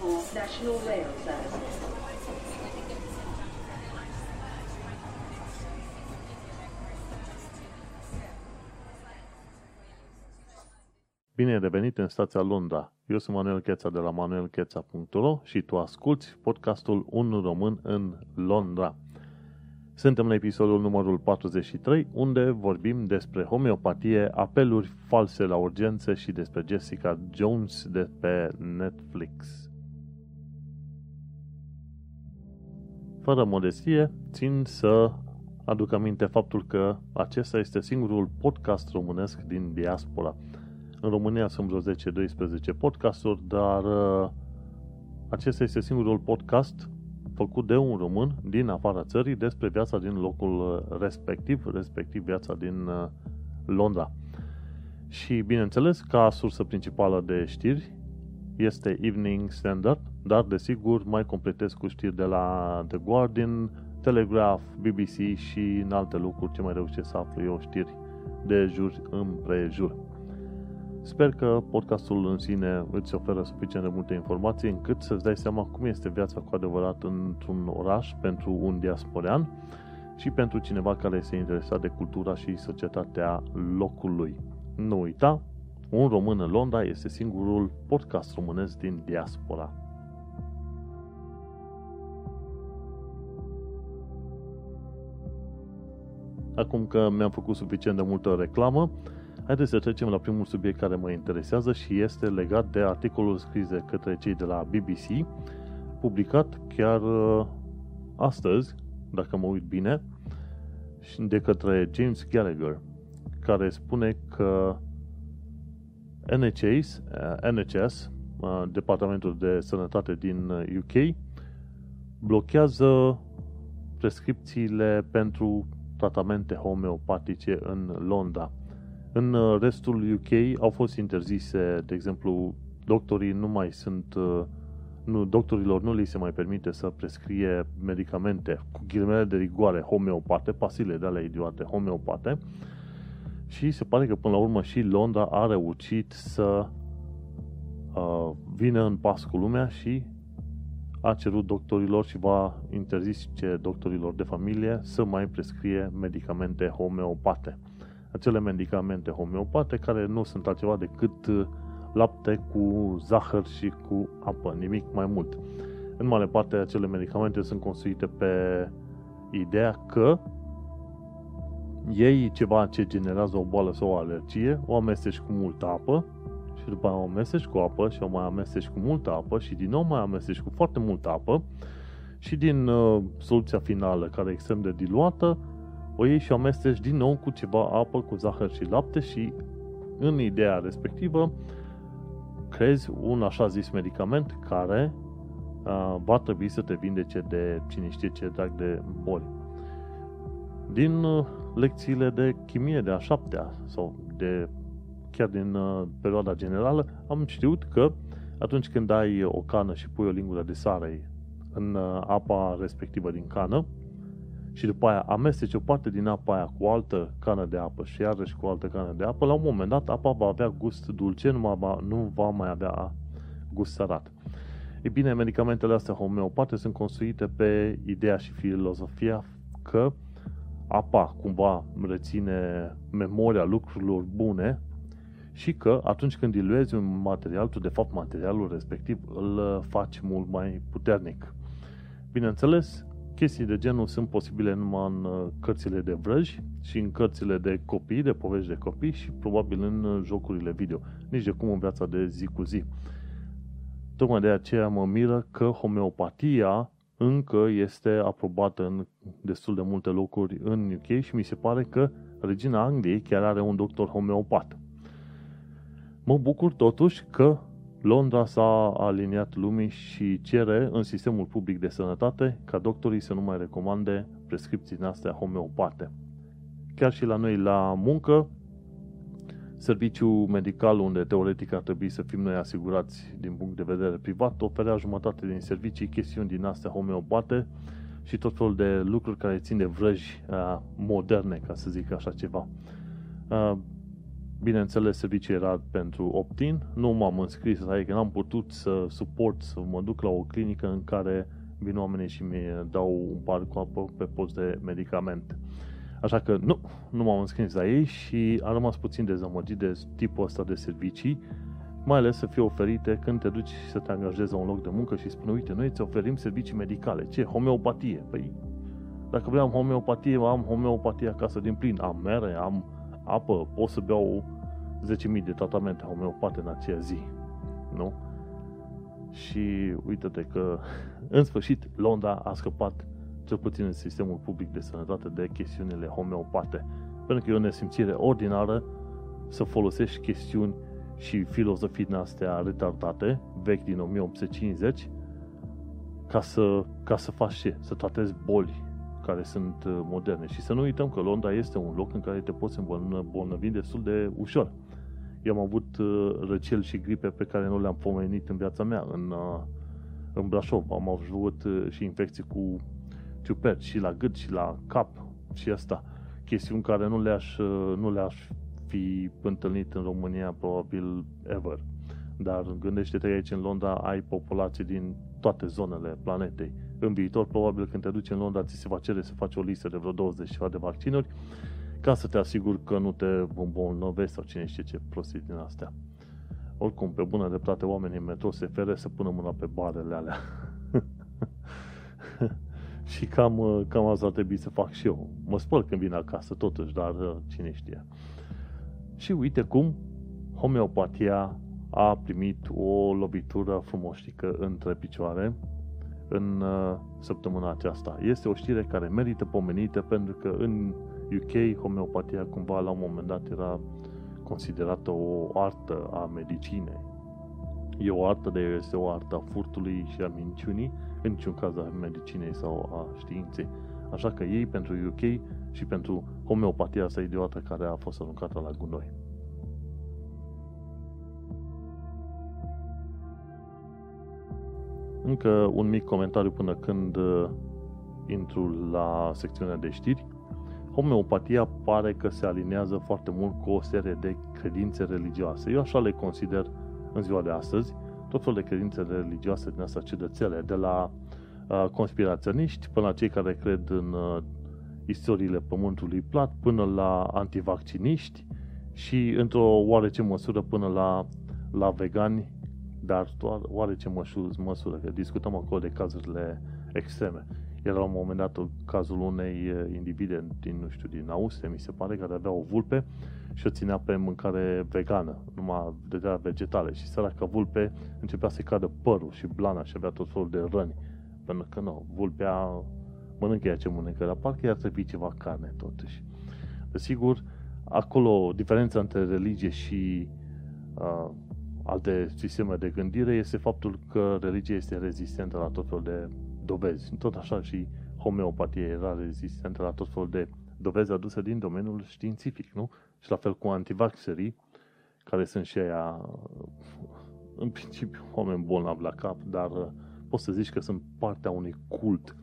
for National Rail Service. Bine ai revenit în stația Londra. Eu sunt Manuel Cheța de la manuelcheța.ro și tu asculti podcastul Un român în Londra. Suntem în episodul numărul 43, unde vorbim despre homeopatie, apeluri false la urgențe și despre Jessica Jones de pe Netflix. Fără modestie, țin să aduc aminte faptul că acesta este singurul podcast românesc din diaspora. În România sunt vreo 10-12 podcasturi, dar uh, acesta este singurul podcast făcut de un român din afara țării despre viața din locul uh, respectiv, respectiv viața din uh, Londra. Și, bineînțeles, ca sursă principală de știri este Evening Standard, dar, desigur, mai completez cu știri de la The Guardian, Telegraph, BBC și în alte lucruri ce mai reușesc să aflu eu știri de jur împrejur. Sper că podcastul în sine îți oferă suficient de multe informații încât să-ți dai seama cum este viața cu adevărat într-un oraș pentru un diasporean și pentru cineva care este interesat de cultura și societatea locului. Nu uita, un român în Londra este singurul podcast românesc din diaspora. Acum că mi-am făcut suficient de multă reclamă, Haideți să trecem la primul subiect care mă interesează și este legat de articolul scris de către cei de la BBC, publicat chiar uh, astăzi, dacă mă uit bine, de către James Gallagher, care spune că NHS, uh, NHS uh, Departamentul de Sănătate din UK, blochează prescripțiile pentru tratamente homeopatice în Londra. În uh, restul UK au fost interzise, de exemplu, doctorii nu mai sunt, uh, nu, doctorilor nu li se mai permite să prescrie medicamente cu ghilimele de rigoare homeopate, pasile de alea idiote homeopate și se pare că până la urmă și Londra a reușit să uh, vină în pas cu lumea și a cerut doctorilor și va interzice doctorilor de familie să mai prescrie medicamente homeopate acele medicamente homeopate care nu sunt altceva decât uh, lapte cu zahăr și cu apă, nimic mai mult. În mare parte, acele medicamente sunt construite pe ideea că iei ceva ce generează o boală sau o alergie, o amesteci cu multă apă și după aia o amesteci cu apă și o mai amesteci cu multă apă și din nou mai amesteci cu foarte multă apă și din uh, soluția finală, care e extrem de diluată, o iei și o amesteci din nou cu ceva apă, cu zahăr și lapte și în ideea respectivă crezi un așa zis medicament care uh, va trebui să te vindece de cine știe ce drag de boli. Din uh, lecțiile de chimie de a șaptea sau de chiar din uh, perioada generală am știut că atunci când ai o cană și pui o lingură de sare în uh, apa respectivă din cană, și după aia amesteci o parte din apa aia cu o altă cană de apă și iarăși cu o altă cană de apă, la un moment dat apa va avea gust dulce, nu va, nu va mai avea gust sărat. Ei bine, medicamentele astea homeopate sunt construite pe ideea și filozofia că apa cumva reține memoria lucrurilor bune și că atunci când diluezi un material, tu de fapt materialul respectiv îl faci mult mai puternic. Bineînțeles, chestii de genul sunt posibile numai în uh, cărțile de vrăji și în cărțile de copii, de povești de copii și probabil în uh, jocurile video. Nici de cum în viața de zi cu zi. Tocmai de aceea mă miră că homeopatia încă este aprobată în destul de multe locuri în UK și mi se pare că regina Angliei chiar are un doctor homeopat. Mă bucur totuși că Londra s-a aliniat lumii și cere în sistemul public de sănătate ca doctorii să nu mai recomande prescripții din astea homeopate. Chiar și la noi la muncă, serviciul medical unde teoretic ar trebui să fim noi asigurați din punct de vedere privat, oferea jumătate din servicii chestiuni din astea homeopate și tot felul de lucruri care țin de vrăji uh, moderne, ca să zic așa ceva. Uh, Bineînțeles, serviciul era pentru opt-in, nu m-am înscris, adică n-am putut să suport, să mă duc la o clinică în care vin oamenii și mi dau un par cu apă pe post de medicament. Așa că nu, nu m-am înscris la ei și am rămas puțin dezamăgit de tipul ăsta de servicii, mai ales să fie oferite când te duci să te angajezi la un loc de muncă și spune, uite, noi îți oferim servicii medicale. Ce? Homeopatie. Păi, dacă vreau homeopatie, am homeopatie acasă din plin. Am mere, am apă, pot să beau 10.000 de tratamente homeopate în aceea zi. Nu? Și uite-te că, în sfârșit, Londra a scăpat cel puțin în sistemul public de sănătate de chestiunile homeopate. Pentru că e o nesimțire ordinară să folosești chestiuni și filozofii din astea retardate, vechi din 1850, ca să, ca să faci ce? Să tratezi boli care sunt uh, moderne. Și să nu uităm că Londra este un loc în care te poți îmbolnăvi destul de ușor. Eu am avut uh, răcel și gripe pe care nu le-am pomenit în viața mea în, uh, în Brașov. Am avut și infecții cu ciuperci și la gât și la cap și asta. Chestiuni care nu le-aș, nu le-aș fi întâlnit în România probabil ever. Dar gândește-te aici în Londra ai populații din toate zonele planetei în viitor, probabil când te duci în Londra, ți se va cere să faci o listă de vreo 20 ceva de vaccinuri ca să te asiguri că nu te îmbolnăvești sau cine știe ce prostii din astea. Oricum, pe bună dreptate, oamenii în metro se fere să pună mâna pe barele alea. și cam, cam asta ar trebui să fac și eu. Mă spăl când vin acasă, totuși, dar cine știe. Și uite cum homeopatia a primit o lovitură frumoșică între picioare în uh, săptămâna aceasta. Este o știre care merită pomenită pentru că în UK homeopatia cumva la un moment dat era considerată o artă a medicinei. E o artă, de este o artă a furtului și a minciunii, în niciun caz a medicinei sau a științei. Așa că ei pentru UK și pentru homeopatia asta idiotă care a fost aruncată la gunoi. Încă un mic comentariu până când uh, intru la secțiunea de știri. Homeopatia pare că se alinează foarte mult cu o serie de credințe religioase. Eu așa le consider în ziua de astăzi, tot felul de credințe religioase din asta cedățele, de la uh, conspiraționiști până la cei care cred în uh, istoriile pământului plat, până la antivacciniști și într-o oarece măsură până la, la vegani dar doar oarece măsură, că discutăm acolo de cazurile extreme. Era la un moment dat cazul unei individe din, nu știu, din Austria, mi se pare, care avea o vulpe și o ținea pe mâncare vegană, numai de vegetale și săraca vulpe începea să cadă părul și blana și avea tot felul de răni. Pentru că nu, vulpea mănâncă ea ce mănâncă, dar parcă ar trebui ceva carne totuși. Desigur, acolo diferența între religie și uh, alte sisteme de gândire este faptul că religia este rezistentă la tot felul de dovezi. Tot așa și homeopatia era rezistentă la tot felul de dovezi aduse din domeniul științific, nu? Și la fel cu antivaxerii, care sunt și aia, în principiu, oameni bolnavi la cap, dar uh, poți să zici că sunt partea unui cult.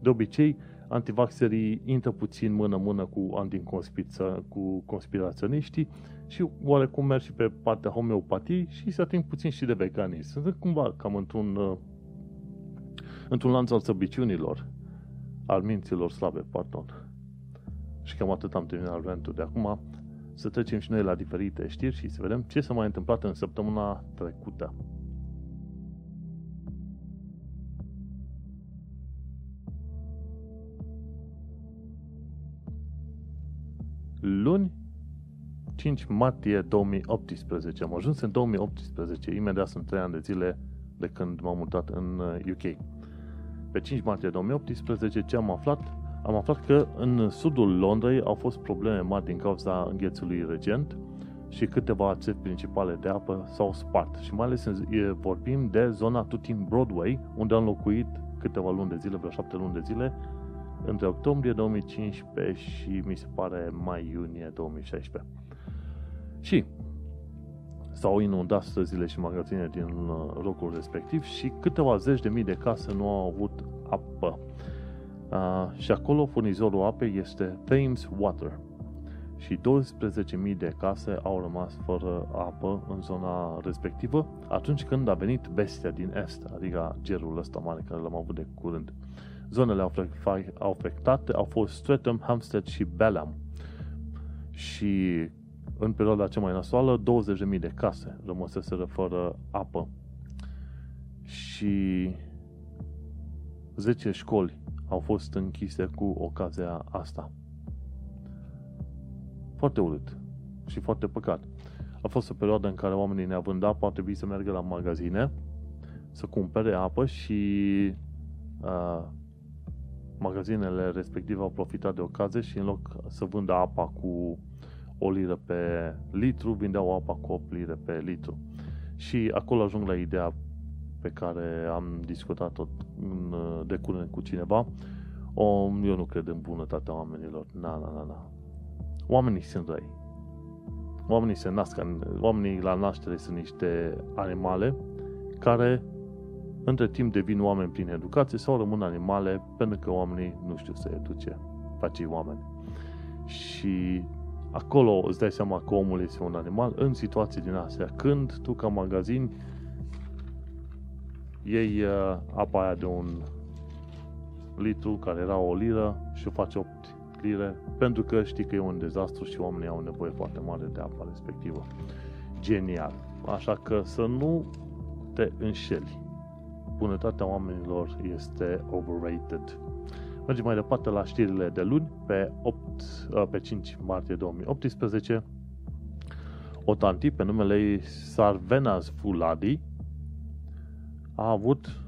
De obicei, antivaxerii intră puțin mână-mână cu cu conspiraționiștii și oarecum merg și pe partea homeopatiei și se ating puțin și de veganism. Sunt cumva cam într-un, uh, într-un lanț al săbiciunilor, al minților slabe, pardon. Și cam atât am terminat rentul de acum. Să trecem și noi la diferite știri și să vedem ce s-a mai întâmplat în săptămâna trecută. Luni, 5 martie 2018. Am ajuns în 2018, imediat sunt 3 ani de zile de când m-am mutat în UK. Uh, Pe 5 martie 2018, ce am aflat? Am aflat că în sudul Londrei au fost probleme mari din cauza înghețului recent și câteva țevi principale de apă s-au spart. Și mai ales vorbim de zona Tutin Broadway, unde am locuit câteva luni de zile, vreo șapte luni de zile, între octombrie 2015 și mi se pare mai-iunie 2016. Și s-au inundat străzile și magazine din uh, locul respectiv și câteva zeci de mii de case nu au avut apă. Uh, și acolo furnizorul apei este Thames Water. și 12.000 de case au rămas fără apă în zona respectivă atunci când a venit bestia din est, adică gerul ăsta mare care l-am avut de curând. Zonele afectate au fost Streatham, Hampstead și Bellam. Și în perioada cea mai nasoală, 20.000 de case rămăseseră fără apă. Și 10 școli au fost închise cu ocazia asta. Foarte urât și foarte păcat. A fost o perioadă în care oamenii neavând apă au trebuit să meargă la magazine să cumpere apă și uh, magazinele respective au profitat de ocazie și în loc să vândă apa cu o liră pe litru, vindeau apa cu 8 lire pe litru. Și acolo ajung la ideea pe care am discutat-o în, de curând cu cineva. O, eu nu cred în bunătatea oamenilor. Na, na, na, na. Oamenii sunt răi. Oamenii se nasc, oamenii la naștere sunt niște animale care între timp devin oameni prin educație sau rămân animale pentru că oamenii nu știu să educe pe acei oameni. Și acolo îți dai seama că omul este un animal în situații din astea. Când tu ca magazin iei uh, apa aia de un litru care era o liră și o faci 8 lire pentru că știi că e un dezastru și oamenii au nevoie foarte mare de apa respectivă. Genial. Așa că să nu te înșeli. Bunătatea oamenilor este overrated. Mergem mai departe la știrile de luni, pe, 8, uh, pe 5 martie 2018. O tanti pe numele ei Sarvenas Fuladi a avut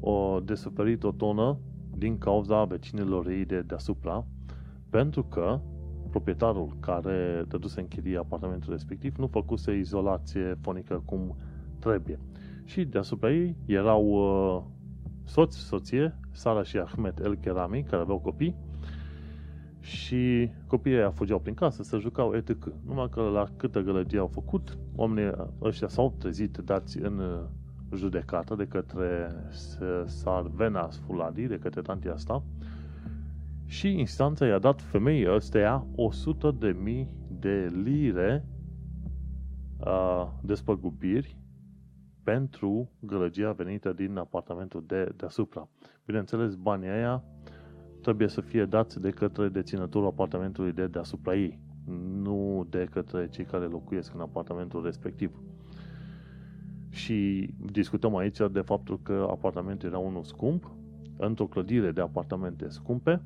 o desuferit o tonă din cauza vecinilor ei de deasupra, pentru că proprietarul care dăduse în chirie apartamentul respectiv nu făcuse izolație fonică cum trebuie. Și deasupra ei erau uh, soț, soție, Sara și Ahmed El Kerami, care aveau copii, și copiii ăia fugeau prin casă, se jucau, etc. Numai că la câtă gălăgie au făcut, oamenii ăștia s-au trezit dați în uh, judecată de către Sarvena Sfuladi, de către tantia asta, și instanța i-a dat femeii ăsteia 100 de mii de lire uh, despăgubiri pentru gălăgia venită din apartamentul de deasupra. Bineînțeles, banii aia trebuie să fie dați de către deținătorul apartamentului de deasupra ei, nu de către cei care locuiesc în apartamentul respectiv. Și discutăm aici de faptul că apartamentul era unul scump, într-o clădire de apartamente scumpe,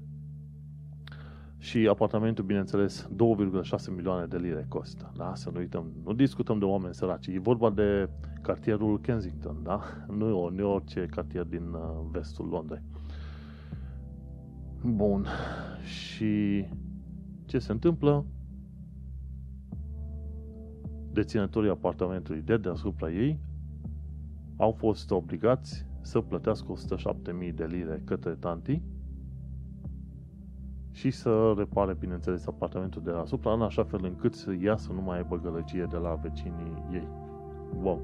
și apartamentul, bineînțeles, 2,6 milioane de lire costă. Da? Să nu uităm. Nu discutăm de oameni săraci. E vorba de cartierul Kensington, da? Nu, nu orice cartier din uh, vestul Londrei. Bun. Și ce se întâmplă? Deținătorii apartamentului de deasupra ei au fost obligați să plătească 107.000 de lire către tanti și să repare, bineînțeles, apartamentul de deasupra, în așa fel încât să ea să nu mai aibă gălăgie de la vecinii ei. Wow!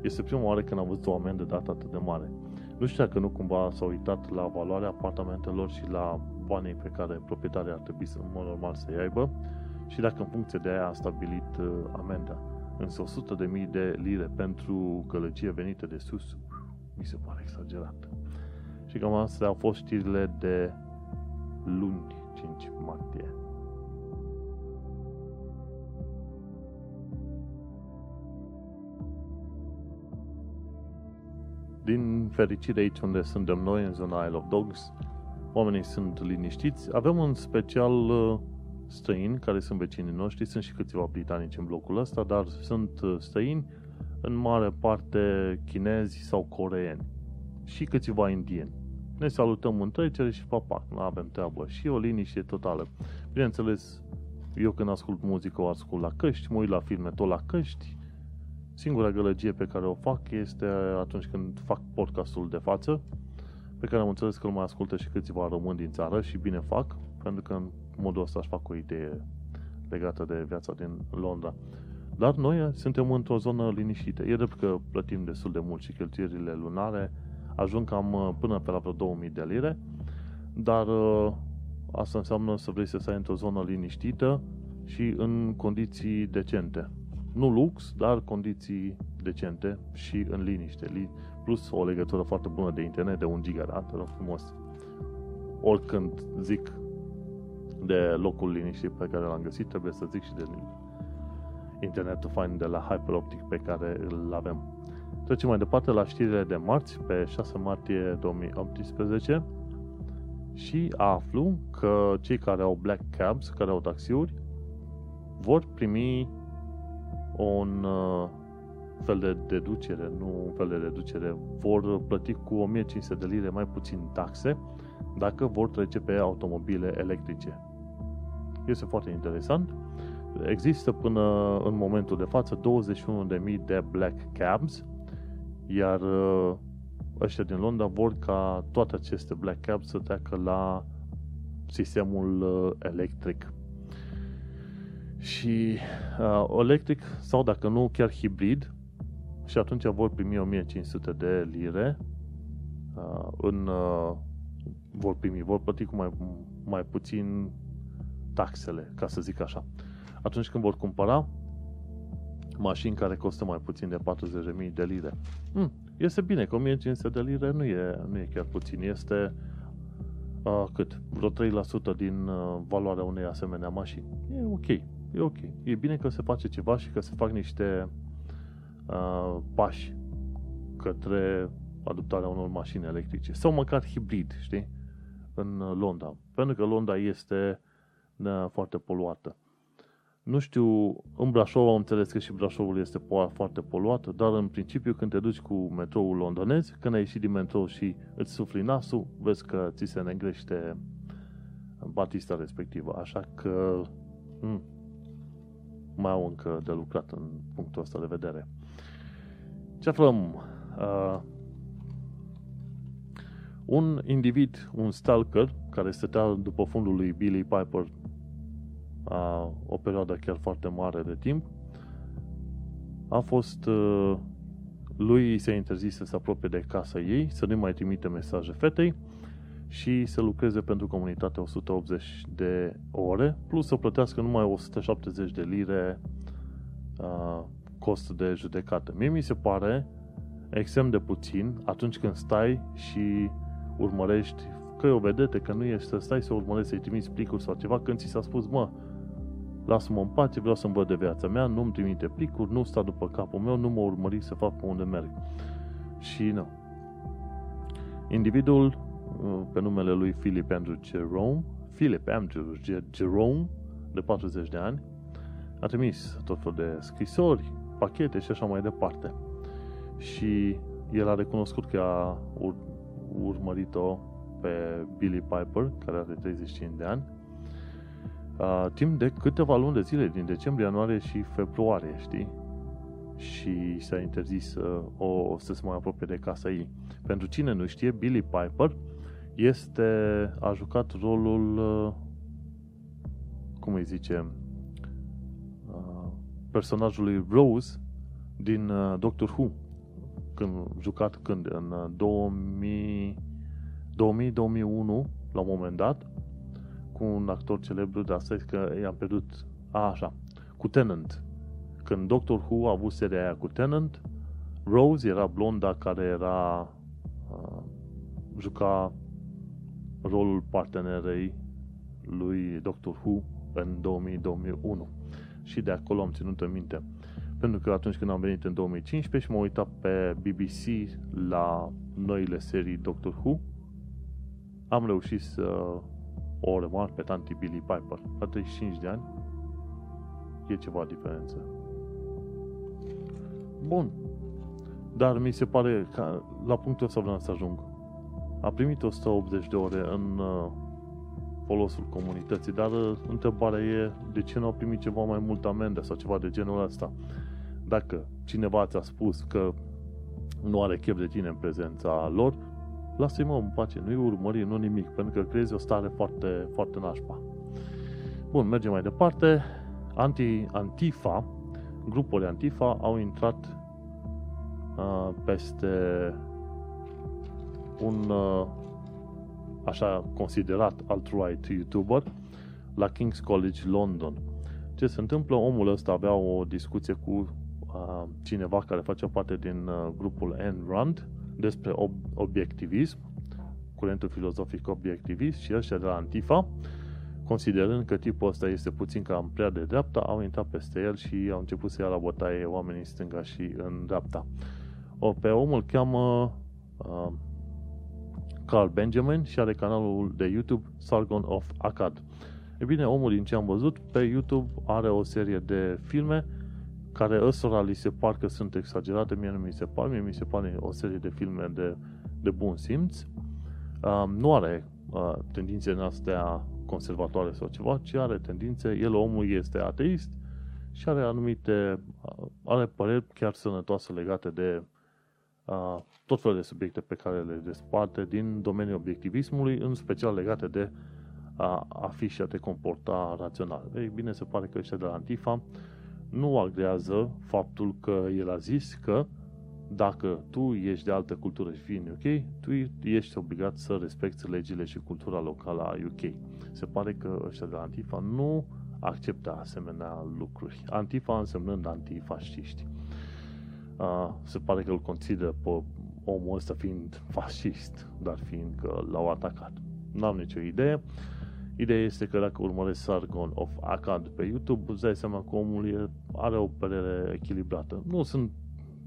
Este prima oară când am văzut o amendă dată atât de mare. Nu știu dacă nu cumva s-au uitat la valoarea apartamentelor și la banii pe care proprietarii ar trebui să, în mod normal, să-i aibă și dacă în funcție de aia a stabilit uh, amenda. Însă 100 de mii de lire pentru gălăgie venită de sus, mi se pare exagerat. Și cam astea au fost știrile de luni 5 martie. Din fericire aici unde suntem noi, în zona Isle of Dogs, oamenii sunt liniștiți. Avem un special uh, străini care sunt vecinii noștri, sunt și câțiva britanici în blocul ăsta, dar sunt uh, străini, în mare parte chinezi sau coreeni și câțiva indieni. Ne salutăm în trecere și papac, nu avem treabă. Și o liniște totală. Bineînțeles, eu când ascult muzică o ascult la căști, mă uit la filme tot la căști. Singura gălăgie pe care o fac este atunci când fac podcastul de față, pe care am înțeles că îl mai ascultă și câțiva români din țară și bine fac, pentru că în modul ăsta își fac o idee legată de viața din Londra. Dar noi suntem într-o zonă liniștită. E drept că plătim destul de mult și cheltuierile lunare ajung cam uh, până pe la vreo 2000 de lire, dar uh, asta înseamnă să vrei să stai într-o zonă liniștită și în condiții decente. Nu lux, dar condiții decente și în liniște. Plus o legătură foarte bună de internet de 1 giga, da? Te rog frumos. Oricând zic de locul liniștit pe care l-am găsit, trebuie să zic și de internetul fain de la Hyperoptic pe care îl avem. Trecem mai departe la știrile de marți, pe 6 martie 2018 și aflu că cei care au black cabs, care au taxiuri, vor primi un uh, fel de deducere, nu un fel de deducere, vor plăti cu 1500 de lire mai puțin taxe dacă vor trece pe automobile electrice. Este foarte interesant. Există până în momentul de față 21.000 de black cabs, iar uh, ăștia din Londra vor ca toate aceste black cabs să treacă la sistemul uh, electric. Și uh, electric sau dacă nu chiar hibrid și atunci vor primi 1500 de lire uh, în uh, vor primi, vor plăti cu mai, mai puțin taxele, ca să zic așa. Atunci când vor cumpăra mașini care costă mai puțin de 40.000 de lire. Hmm, este bine că 1500 de lire nu e, nu e chiar puțin, este uh, cât? Vreo 3% din uh, valoarea unei asemenea mașini. E ok, e ok. E bine că se face ceva și că se fac niște uh, pași către adoptarea unor mașini electrice. Sau măcar hibrid, știi? În Londra. Pentru că Londra este uh, foarte poluată. Nu știu, în Brașov am înțeles că și Brașovul este foarte poluat, dar în principiu când te duci cu metroul londonez, când ai ieșit din metrou și îți sufli nasul, vezi că ți se negrește batista respectivă. Așa că m- hmm, mai au încă de lucrat în punctul ăsta de vedere. Ce aflăm? Uh, un individ, un stalker, care stătea după fundul lui Billy Piper a, o perioadă chiar foarte mare de timp, a fost uh, lui se interzis să se apropie de casa ei, să nu mai trimite mesaje fetei și să lucreze pentru comunitate 180 de ore, plus să plătească numai 170 de lire uh, cost de judecată. Mie mi se pare extrem de puțin atunci când stai și urmărești că e o vedete, că nu ești să stai să urmărești să-i trimiți plicuri sau ceva, când ți s-a spus, mă, lasă-mă în pace, vreau să-mi văd de viața mea, nu-mi trimite plicuri, nu sta după capul meu, nu mă urmări să fac pe unde merg. Și nu. Individul, uh, pe numele lui Philip Andrew Jerome, Philip Andrew Jerome, de 40 de ani, a trimis tot felul de scrisori, pachete și așa mai departe. Și el a recunoscut că a ur- urmărit-o pe Billy Piper, care are 35 de ani, uh, timp de câteva luni de zile, din decembrie, ianuarie și februarie, știi? Și s-a interzis uh, o, să se mai apropie de casa ei. Pentru cine nu știe, Billy Piper este, a jucat rolul, uh, cum îi zice, uh, personajului Rose din uh, Doctor Who. Când, jucat când? În 2000, uh, 2000-2001, la un moment dat, cu un actor celebru, de asta că i-am pierdut, a, așa, cu Tenant. Când Doctor Who a avut seria aia cu Tenant, Rose era blonda care era uh, juca rolul partenerei lui Doctor Who în 2000-2001. Și de acolo am ținut în minte. Pentru că atunci când am venit în 2015 și m-am uitat pe BBC la noile serii Doctor Who, am reușit să o rămas pe tanti Billy Piper. La 35 de ani e ceva diferență. Bun. Dar mi se pare că la punctul ăsta vreau să ajung. A primit 180 de ore în uh, folosul comunității, dar uh, întrebarea e de ce nu a primit ceva mai mult amendă sau ceva de genul ăsta. Dacă cineva ți-a spus că nu are chef de tine în prezența lor, lasă-i mă în pace, nu-i urmări, nu nimic, pentru că creezi o stare foarte, foarte nașpa. Bun, mergem mai departe. Anti, Antifa, grupurile Antifa au intrat uh, peste un uh, așa considerat alt-right YouTuber, la King's College London. Ce se întâmplă? Omul ăsta avea o discuție cu uh, cineva care face parte din uh, grupul Ayn Rand despre ob- obiectivism, curentul filozofic obiectivist și ăștia de la Antifa, considerând că tipul ăsta este puțin cam prea de dreapta, au intrat peste el și au început să ia la bătaie oamenii în stânga și în dreapta. O, pe omul cheamă uh, Carl Benjamin și are canalul de YouTube Sargon of Akkad. E bine, omul din ce am văzut, pe YouTube are o serie de filme care ăstora li se par că sunt exagerate, mie nu mi se par, mie mi se pare o serie de filme de, de bun simț. Uh, nu are uh, tendințe astea conservatoare sau ceva, ci are tendințe, el omul este ateist și are anumite, uh, are păreri chiar sănătoase legate de uh, tot felul de subiecte pe care le desparte din domeniul obiectivismului, în special legate de a, a fi și a te comporta rațional. Ei bine, se pare că ăștia de la Antifa nu agrează faptul că el a zis că dacă tu ești de altă cultură și vii în UK, tu ești obligat să respecti legile și cultura locală a UK. Se pare că ăștia de la Antifa nu acceptă asemenea lucruri. Antifa însemnând antifasciști. Uh, se pare că îl consideră pe omul ăsta fiind fascist, dar fiind că l-au atacat. N-am nicio idee. Ideea este că dacă urmăresc Sargon of Akkad pe YouTube, îți dai seama că omul are o părere echilibrată. Nu sunt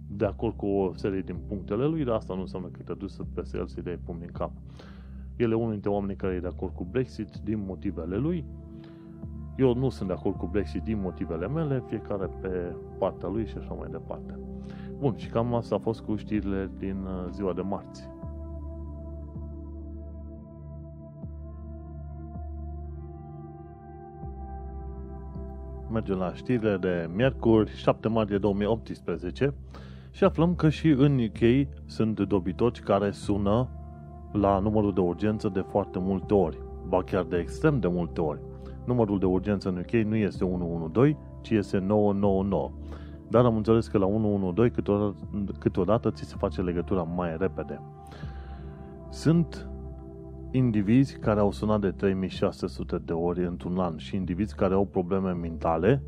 de acord cu o serie din punctele lui, dar asta nu înseamnă că te duci să peste el să-i dai pumni în cap. El e unul dintre oamenii care e de acord cu Brexit din motivele lui. Eu nu sunt de acord cu Brexit din motivele mele, fiecare pe partea lui și așa mai departe. Bun, și cam asta a fost cu știrile din uh, ziua de marți. Mergem la știrile de miercuri, 7 martie 2018 și aflăm că și în UK sunt dobitoci care sună la numărul de urgență de foarte multe ori, ba chiar de extrem de multe ori. Numărul de urgență în UK nu este 112, ci este 999. Dar am înțeles că la 112 câteodată, câteodată ți se face legătura mai repede. Sunt indivizi care au sunat de 3600 de ori într-un an și indivizi care au probleme mentale,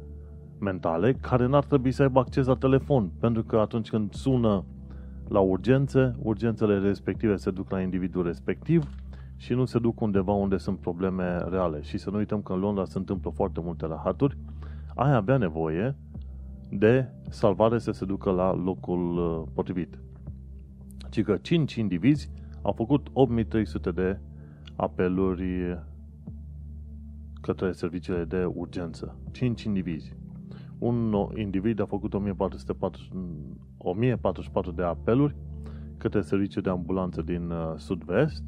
mentale care n-ar trebui să aibă acces la telefon, pentru că atunci când sună la urgențe, urgențele respective se duc la individul respectiv și nu se duc undeva unde sunt probleme reale. Și să nu uităm că în Londra se întâmplă foarte multe rahaturi, ai avea nevoie de salvare să se ducă la locul uh, potrivit. Ci că 5 indivizi au făcut 8300 de apeluri către serviciile de urgență. 5 indivizi. Un individ a făcut 1044 de apeluri către serviciul de ambulanță din uh, sud-vest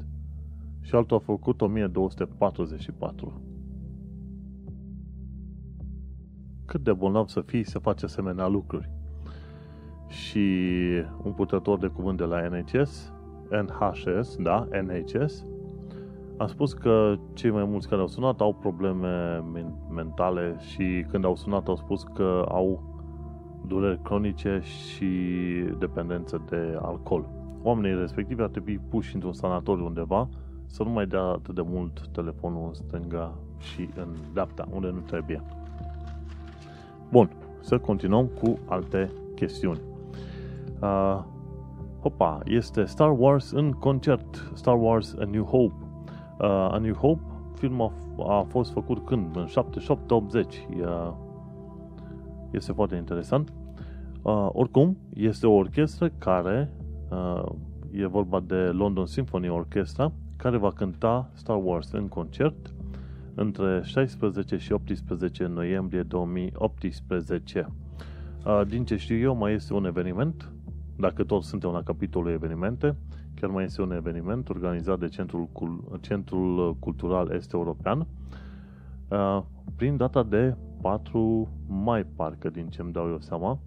și altul a făcut 1244. Cât de bolnav să fii să faci asemenea lucruri. Și un purtător de cuvânt de la NHS, NHS, da, NHS, a spus că cei mai mulți care au sunat au probleme mentale și când au sunat au spus că au dureri cronice și dependență de alcool. Oamenii respectivi ar trebui puși într-un sanatoriu undeva să nu mai dea atât de mult telefonul în stânga și în dreapta, unde nu trebuie. Bun, să continuăm cu alte chestiuni. Uh, opa, este Star Wars în concert, Star Wars A New Hope. Uh, A New Hope, filmul a, a fost făcut când? În 77-80. Uh, este foarte interesant. Uh, oricum, este o orchestră care, uh, e vorba de London Symphony Orchestra, care va cânta Star Wars în concert între 16 și 18 noiembrie 2018. Uh, din ce știu eu, mai este un eveniment, dacă tot suntem la capitolul evenimente, chiar mai este un eveniment organizat de Centrul, Centrul Cultural Est-European, uh, prin data de 4 mai, parcă, din ce îmi dau eu seama,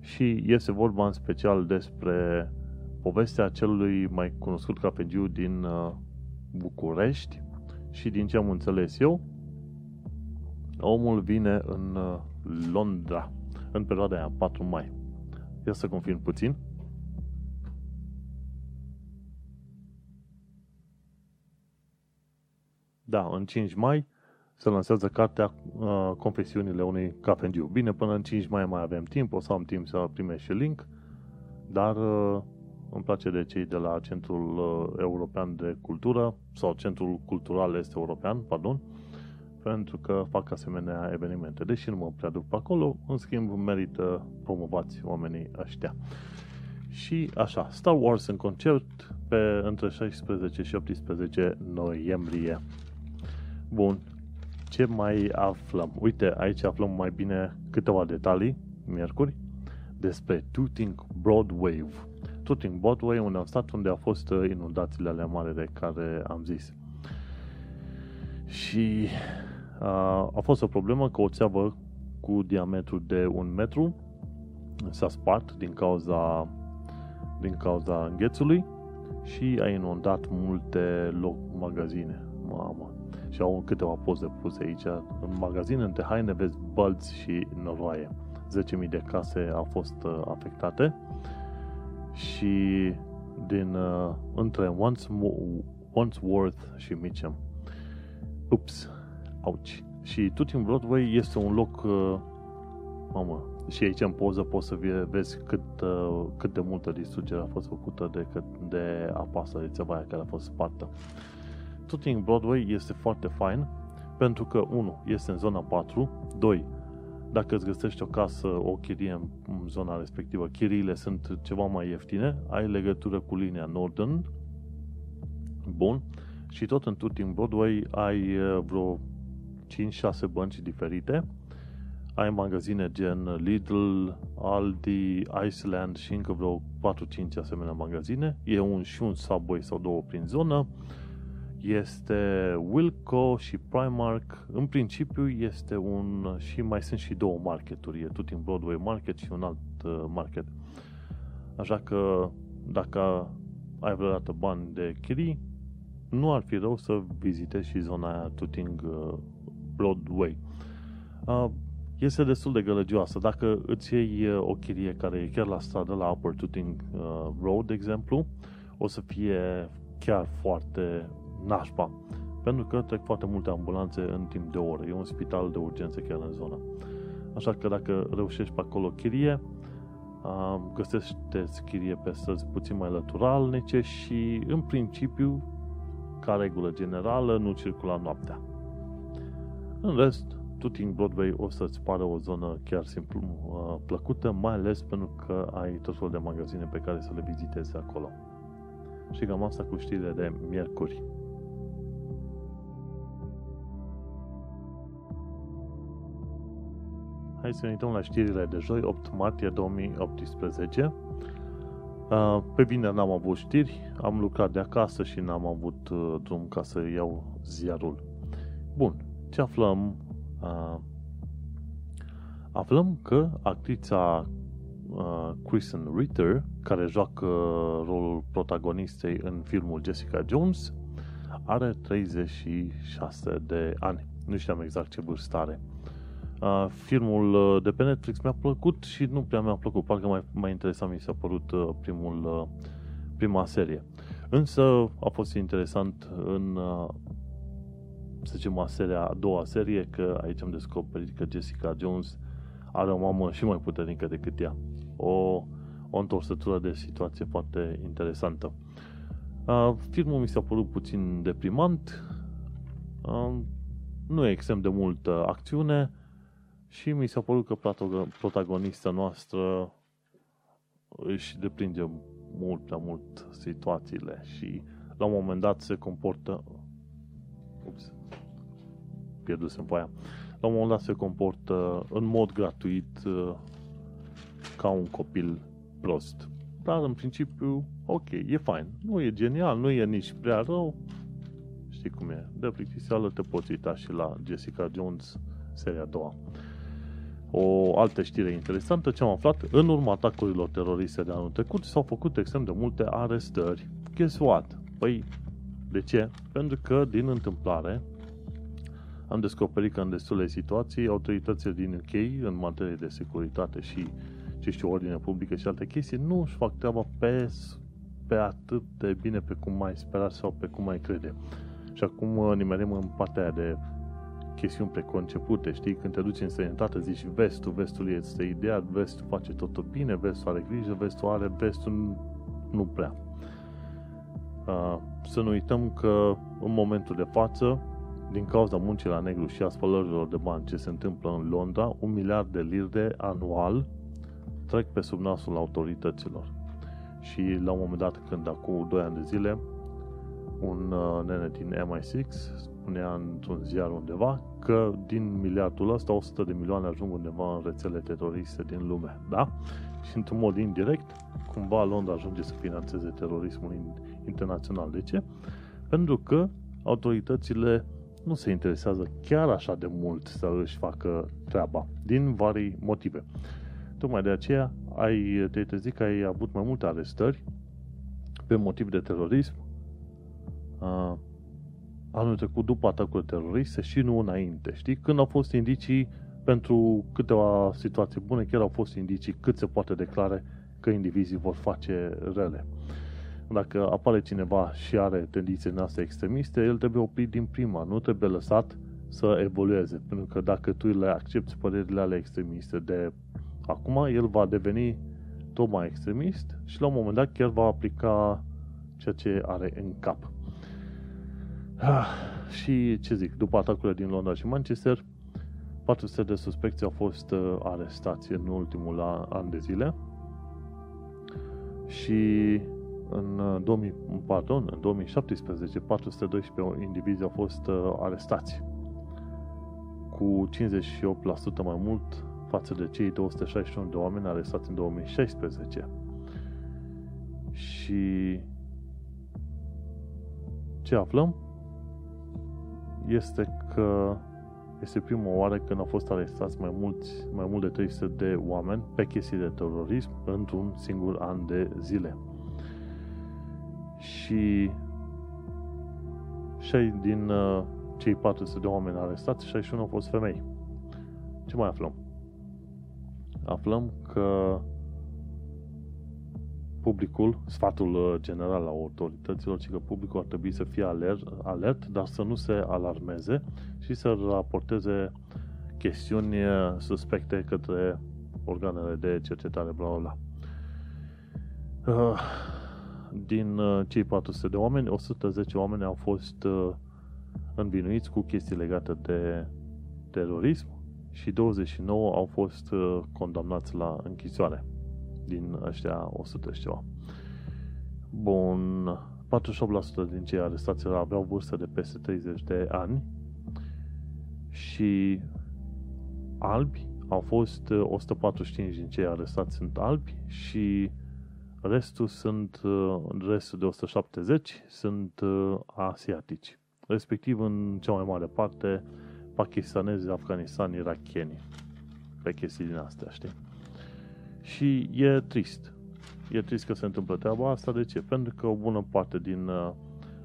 și este vorba în special despre povestea celui mai cunoscut cafegiu din uh, București și din ce am înțeles eu, omul vine în uh, Londra în perioada aia, 4 mai. Ia să confirm puțin. Da, în 5 mai se lansează cartea uh, Confesiunile unui cafengiu. Bine, până în 5 mai mai avem timp, o să am timp să primești și link, dar uh, îmi place de cei de la Centrul uh, European de Cultură sau Centrul Cultural Este European, pardon, pentru că fac asemenea evenimente. Deși nu mă prea duc pe acolo, în schimb merită promovați oamenii ăștia. Și așa, Star Wars în concert pe între 16 și 18 noiembrie. Bun, ce mai aflăm? Uite, aici aflăm mai bine câteva detalii, miercuri, despre Tooting Broadwave. Tooting Broadway, unde am stat, unde a fost uh, inundațiile alea mari de care am zis. Și uh, a fost o problemă că o țeavă cu diametru de un metru s-a spart din cauza din cauza înghețului și a inundat multe loc magazine. Mamă. Și au câteva poze puse aici. În magazin, între haine, vezi bălți și noroaie. 10.000 de case au fost uh, afectate și din uh, între Wandsworth și Mitcham. Ups, auci. Și tot în Broadway este un loc, uh, mamă, și aici în poză poți să vezi cât, uh, cât de multă distrugere a fost făcută de, de apasă de țeva care a fost spartă. Tot în Broadway este foarte fain pentru că, 1. este în zona 4, 2. Dacă îți găsești o casă, o chirie în zona respectivă, chiriile sunt ceva mai ieftine, ai legătură cu linia Northern, bun, și tot în Tooting Broadway ai uh, vreo 5-6 bănci diferite, ai magazine gen Lidl, Aldi, Iceland și încă vreo 4-5 asemenea magazine. E un și un Subway sau două prin zonă. Este Wilco și Primark. În principiu este un... și mai sunt și două marketuri. E tot în Broadway Market și un alt uh, market. Așa că dacă ai vreodată bani de chirii, nu ar fi rău să vizitezi și zona aia Tuting uh, Broadway. Uh, este destul de gălăgioasă. Dacă îți iei uh, o chirie care e chiar la stradă, la Upper Tooting uh, Road, de exemplu, o să fie chiar foarte nașpa. Pentru că trec foarte multe ambulanțe în timp de o oră. E un spital de urgență chiar în zonă. Așa că dacă reușești pe acolo chirie, uh, găsește chirie pe străzi puțin mai lăturalnice și, în principiu, ca regulă generală, nu circula noaptea. În rest, Tooting Broadway o să-ți pară o zonă chiar simplu uh, plăcută, mai ales pentru că ai tot felul de magazine pe care să le vizitezi acolo. Și cam asta cu știrile de miercuri. Hai să ne uităm la știrile de joi, 8 martie 2018. Uh, pe bine n-am avut știri, am lucrat de acasă și n-am avut uh, drum ca să iau ziarul. Bun, ce aflăm uh, aflăm că actrița uh, Kristen Ritter, care joacă rolul protagonistei în filmul Jessica Jones, are 36 de ani. Nu știam exact ce vârstă are. Uh, filmul uh, de pe Netflix mi-a plăcut și nu prea mi-a plăcut. Parcă mai, mai interesant mi s-a părut uh, primul, uh, prima serie. Însă a fost interesant în uh, să zicem, a, seria, a doua serie, că aici am descoperit că Jessica Jones are o mamă și mai puternică decât ea. O, o întorsătură de situație foarte interesantă. Uh, filmul mi s-a părut puțin deprimant, uh, nu e extrem de multă acțiune și mi s-a părut că protagonista noastră își deprinde mult prea mult situațiile și la un moment dat se comportă ups, pierduse în foaia, la un moment dat se comportă în mod gratuit uh, ca un copil prost. Dar în principiu, ok, e fain. Nu e genial, nu e nici prea rău. Știi cum e. De plictiseală te poți uita și la Jessica Jones, seria a doua. O altă știre interesantă ce am aflat, în urma atacurilor teroriste de anul trecut s-au făcut extrem de multe arestări. Guess what? Păi, de ce? Pentru că, din întâmplare, am descoperit că în destule situații autoritățile din UK în materie de securitate și ce știu, ordine publică și alte chestii nu își fac treaba pe, pe atât de bine pe cum mai spera sau pe cum mai crede. Și acum uh, nimerim în partea aia de chestiuni preconcepute, știi? Când te duci în sănătate, zici vestul, vestul este ideal, vestul face totul bine, vestul are grijă, vestul are, vestul nu prea. Uh, să nu uităm că în momentul de față, din cauza muncii la negru și a spălărilor de bani ce se întâmplă în Londra, un miliard de lire anual trec pe sub nasul autorităților. Și la un moment dat, când acum 2 ani de zile, un uh, nene din MI6 spunea într-un ziar undeva că din miliardul ăsta 100 de milioane ajung undeva în rețele teroriste din lume. Da? Și într-un mod indirect, cumva Londra ajunge să financeze terorismul internațional. De ce? Pentru că autoritățile nu se interesează chiar așa de mult să își facă treaba, din vari motive. Tocmai de aceea ai, te trezit că ai avut mai multe arestări pe motiv de terorism uh, anul trecut după atacuri teroriste și nu înainte, știi? Când au fost indicii pentru câteva situații bune, chiar au fost indicii cât se poate declare că indivizii vor face rele. Dacă apare cineva și are tendințe noastre extremiste, el trebuie oprit din prima, nu trebuie lăsat să evolueze, pentru că dacă tu le accepti părerile ale extremiste de acum, el va deveni tot mai extremist și la un moment dat chiar va aplica ceea ce are în cap. Ah, și ce zic, după atacurile din Londra și Manchester, 400 de suspecți au fost uh, arestați în ultimul an de zile și în, 2000, uh, pardon, în 2017 412 indivizi au fost uh, arestați cu 58% mai mult față de cei 261 de oameni arestați în 2016. Și ce aflăm? Este că este prima oară când au fost arestați mai, mulți, mai mult de 300 de oameni pe chestii de terorism într-un singur an de zile. Și și din uh, cei 400 de oameni arestați, 61 au fost femei. Ce mai aflăm? Aflăm că publicul, sfatul uh, general al autorităților, ci că publicul ar trebui să fie alert, alert, dar să nu se alarmeze și să raporteze chestiuni uh, suspecte către organele de cercetare, bla bla bla. Uh, din cei 400 de oameni, 110 oameni au fost învinuiți cu chestii legate de terorism și 29 au fost condamnați la închisoare din ăștia 100 și ceva. Bun, 48% din cei arestați aveau vârstă de peste 30 de ani și albi au fost 145 din cei arestați sunt albi și restul sunt restul de 170 sunt asiatici. Respectiv în cea mai mare parte pakistanezi, afganistani, irachieni pe chestii din astea, știi? Și e trist. E trist că se întâmplă treaba asta. De ce? Pentru că o bună parte din uh,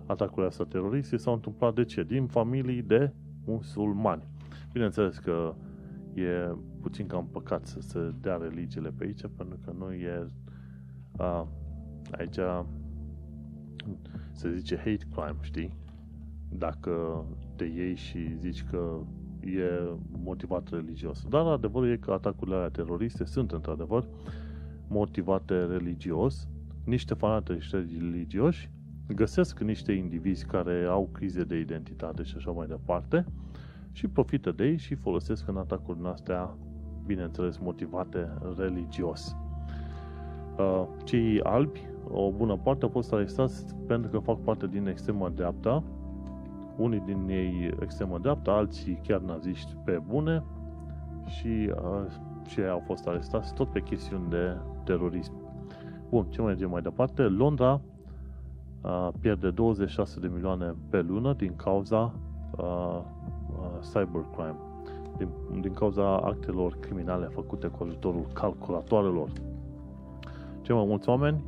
atacurile astea teroriste s-au întâmplat de ce? Din familii de musulmani. Bineînțeles că e puțin cam păcat să se dea religiile pe aici, pentru că nu e a, aici se zice hate crime, știi? Dacă te iei și zici că e motivat religios. Dar adevărul e că atacurile alea teroriste sunt într-adevăr motivate religios. Niște fanatici religioși găsesc niște indivizi care au crize de identitate și așa mai departe și profită de ei și folosesc în atacurile astea, bineînțeles, motivate religios. Uh, cei albi, o bună parte, au fost arestați pentru că fac parte din extrema dreapta unii din ei extremă dreaptă, alții chiar naziști pe bune și, uh, și au fost arestați tot pe chestiuni de terorism. Bun, ce mergem mai departe? Londra uh, pierde 26 de milioane pe lună din cauza uh, uh, cybercrime, din, din cauza actelor criminale făcute cu ajutorul calculatoarelor. Cei mai mulți oameni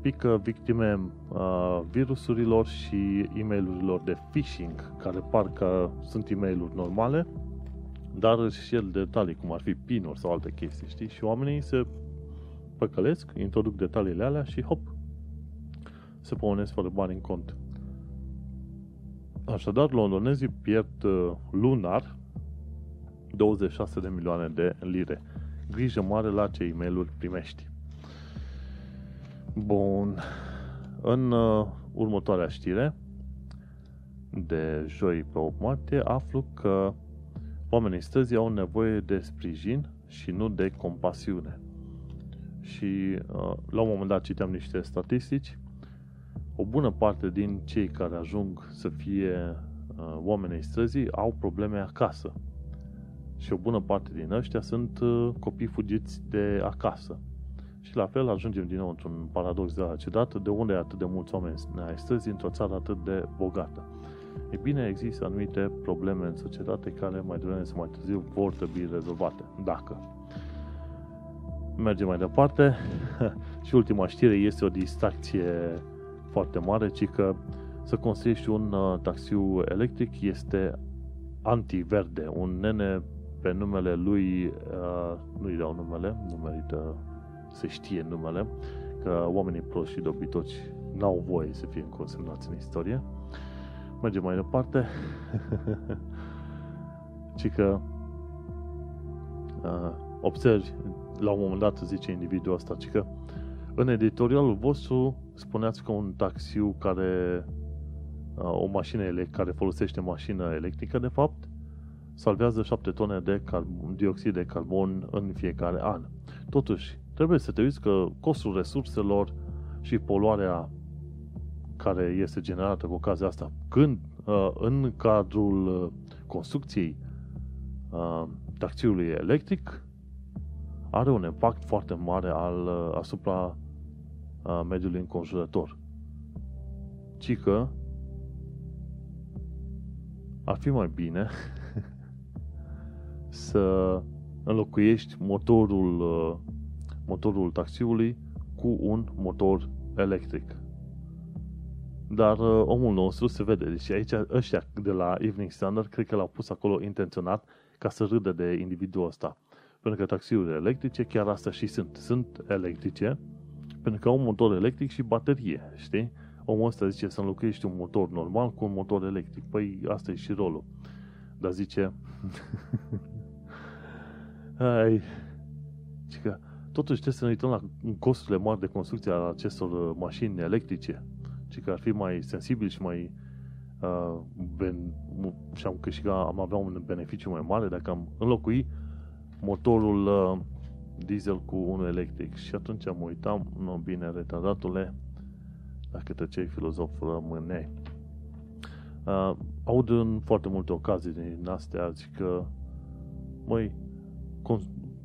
pică victime uh, virusurilor și e mail de phishing, care parcă sunt e mail normale, dar și el detalii, cum ar fi pinuri sau alte chestii, știi? Și oamenii se păcălesc, introduc detaliile alea și hop, se pomnesc fără bani în cont. Așadar, londonezii pierd uh, lunar 26 de milioane de lire. Grijă mare la ce e mail primești. Bun. În uh, următoarea știre de joi pe 8 martie aflu că oamenii străzii au nevoie de sprijin și nu de compasiune. Și uh, la un moment dat citeam niște statistici o bună parte din cei care ajung să fie uh, oamenii străzii au probleme acasă. Și o bună parte din ăștia sunt uh, copii fugiți de acasă. Și la fel ajungem din nou într-un paradox de la ciudat, de unde atât de mulți oameni ai străzi într-o țară atât de bogată. E bine, există anumite probleme în societate care mai devreme sau mai târziu vor trebui rezolvate. Dacă. Mergem mai departe. și ultima știre este o distracție foarte mare, ci că să construiești un uh, taxiu electric este anti-verde. Un nene pe numele lui, uh, nu-i dau numele, nu merită să știe numele, că oamenii proști și dobitoci n-au voie să fie consemnați în istorie. Mergem mai departe. ci că uh, observi, la un moment dat zice individul ăsta, ci că în editorialul vostru spuneați că un taxiu care o mașină care folosește mașină electrică, de fapt, salvează 7 tone de car- dioxid de carbon în fiecare an. Totuși, trebuie să te uiți că costul resurselor și poluarea care este generată cu ocazia asta, când în cadrul construcției taxiului electric, are un impact foarte mare al, asupra a mediului înconjurător. Ci că ar fi mai bine să înlocuiești motorul, motorul taxiului cu un motor electric. Dar omul nostru se vede. Deci aici ăștia de la Evening Standard cred că l-au pus acolo intenționat ca să râdă de individul ăsta. Pentru că taxiurile electrice chiar asta și sunt. Sunt electrice, pentru că au un motor electric și baterie, știi? Omul ăsta zice să înlocuiești un motor normal cu un motor electric. Păi asta e și rolul. Dar zice... Ai... că totuși trebuie să ne uităm la costurile mari de construcție al acestor uh, mașini electrice. Și că ar fi mai sensibil și mai uh, ben, și am câștigat, am avea un beneficiu mai mare dacă am înlocui motorul uh, diesel cu unul electric. Și atunci am uitam, nu bine, retardatule, dacă tăceai filozof rămâneai. Uh, aud în foarte multe ocazii din astea, zic că, măi,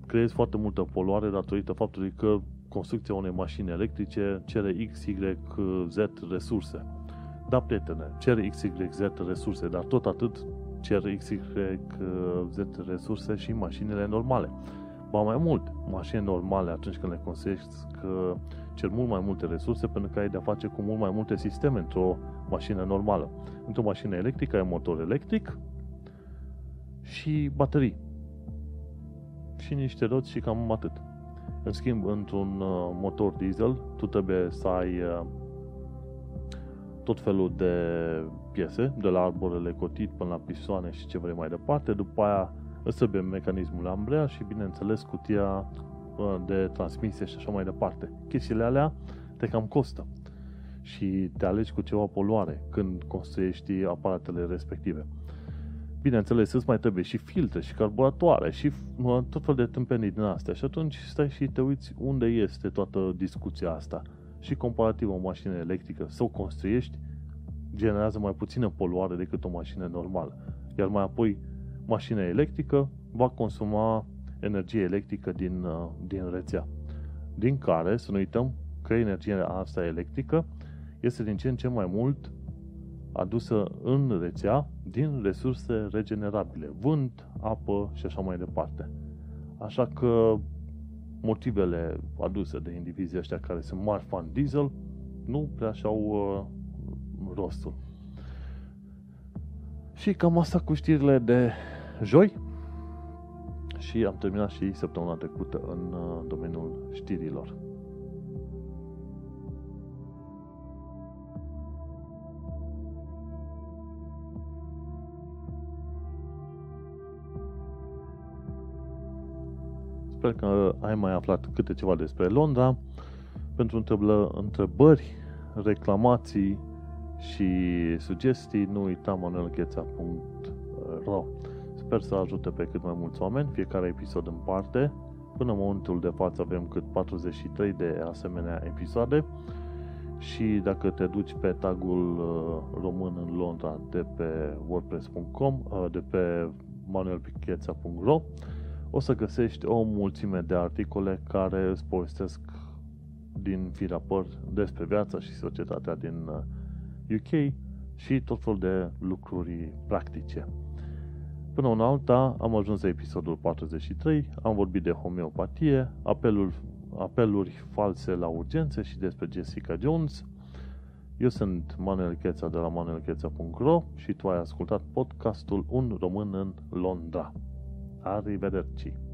creezi foarte multă poluare datorită faptului că construcția unei mașini electrice cere X, Y, Z resurse. Da, prietene, cere X, Y, Z resurse, dar tot atât cer X, Y, Z resurse și mașinile normale. Ba mai mult, mașini normale atunci când le construiești că cer mult mai multe resurse pentru că ai de-a face cu mult mai multe sisteme într-o mașină normală. Într-o mașină electrică ai motor electric și baterii. Și niște roți și cam atât. În schimb, într-un uh, motor diesel, tu trebuie să ai uh, tot felul de piese, de la arborele cotit până la pisoane și ce vrei mai departe, după aia îți trebuie mecanismul ambrea și, bineînțeles, cutia uh, de transmisie și așa mai departe. Chestiile alea te cam costă și te alegi cu ceva poluare când construiești aparatele respective. Bineînțeles, îți mai trebuie și filtre, și carburatoare, și uh, tot fel de tâmpenii din astea. Și atunci stai și te uiți unde este toată discuția asta. Și comparativ o mașină electrică, să o construiești, generează mai puțină poluare decât o mașină normală. Iar mai apoi mașina electrică va consuma energie electrică din, uh, din rețea. Din care, să nu uităm, că energia asta electrică este din ce în ce mai mult adusă în rețea din resurse regenerabile, vânt, apă și așa mai departe. Așa că motivele aduse de indivizii ăștia care sunt mari fan diesel nu prea și-au uh, rostul. Și cam asta cu știrile de joi și am terminat și săptămâna trecută în uh, domeniul știrilor. Sper că ai mai aflat câte ceva despre Londra. Pentru întreblă, întrebări, reclamații și sugestii, nu uita manuelgheța.ro Sper să ajute pe cât mai mulți oameni, fiecare episod în parte. Până în momentul de față avem cât 43 de asemenea episoade și dacă te duci pe tagul uh, român în Londra de pe wordpress.com, uh, de pe manuelpicheța.ro, o să găsești o mulțime de articole care îți povestesc din firea păr despre viața și societatea din UK uh, și tot felul de lucruri practice. Până în alta am ajuns la episodul 43, am vorbit de homeopatie, apelul, apeluri false la urgențe și despre Jessica Jones. Eu sunt Manuel Cheța de la manuelcheța.ro și tu ai ascultat podcastul Un român în Londra. Arrivederci!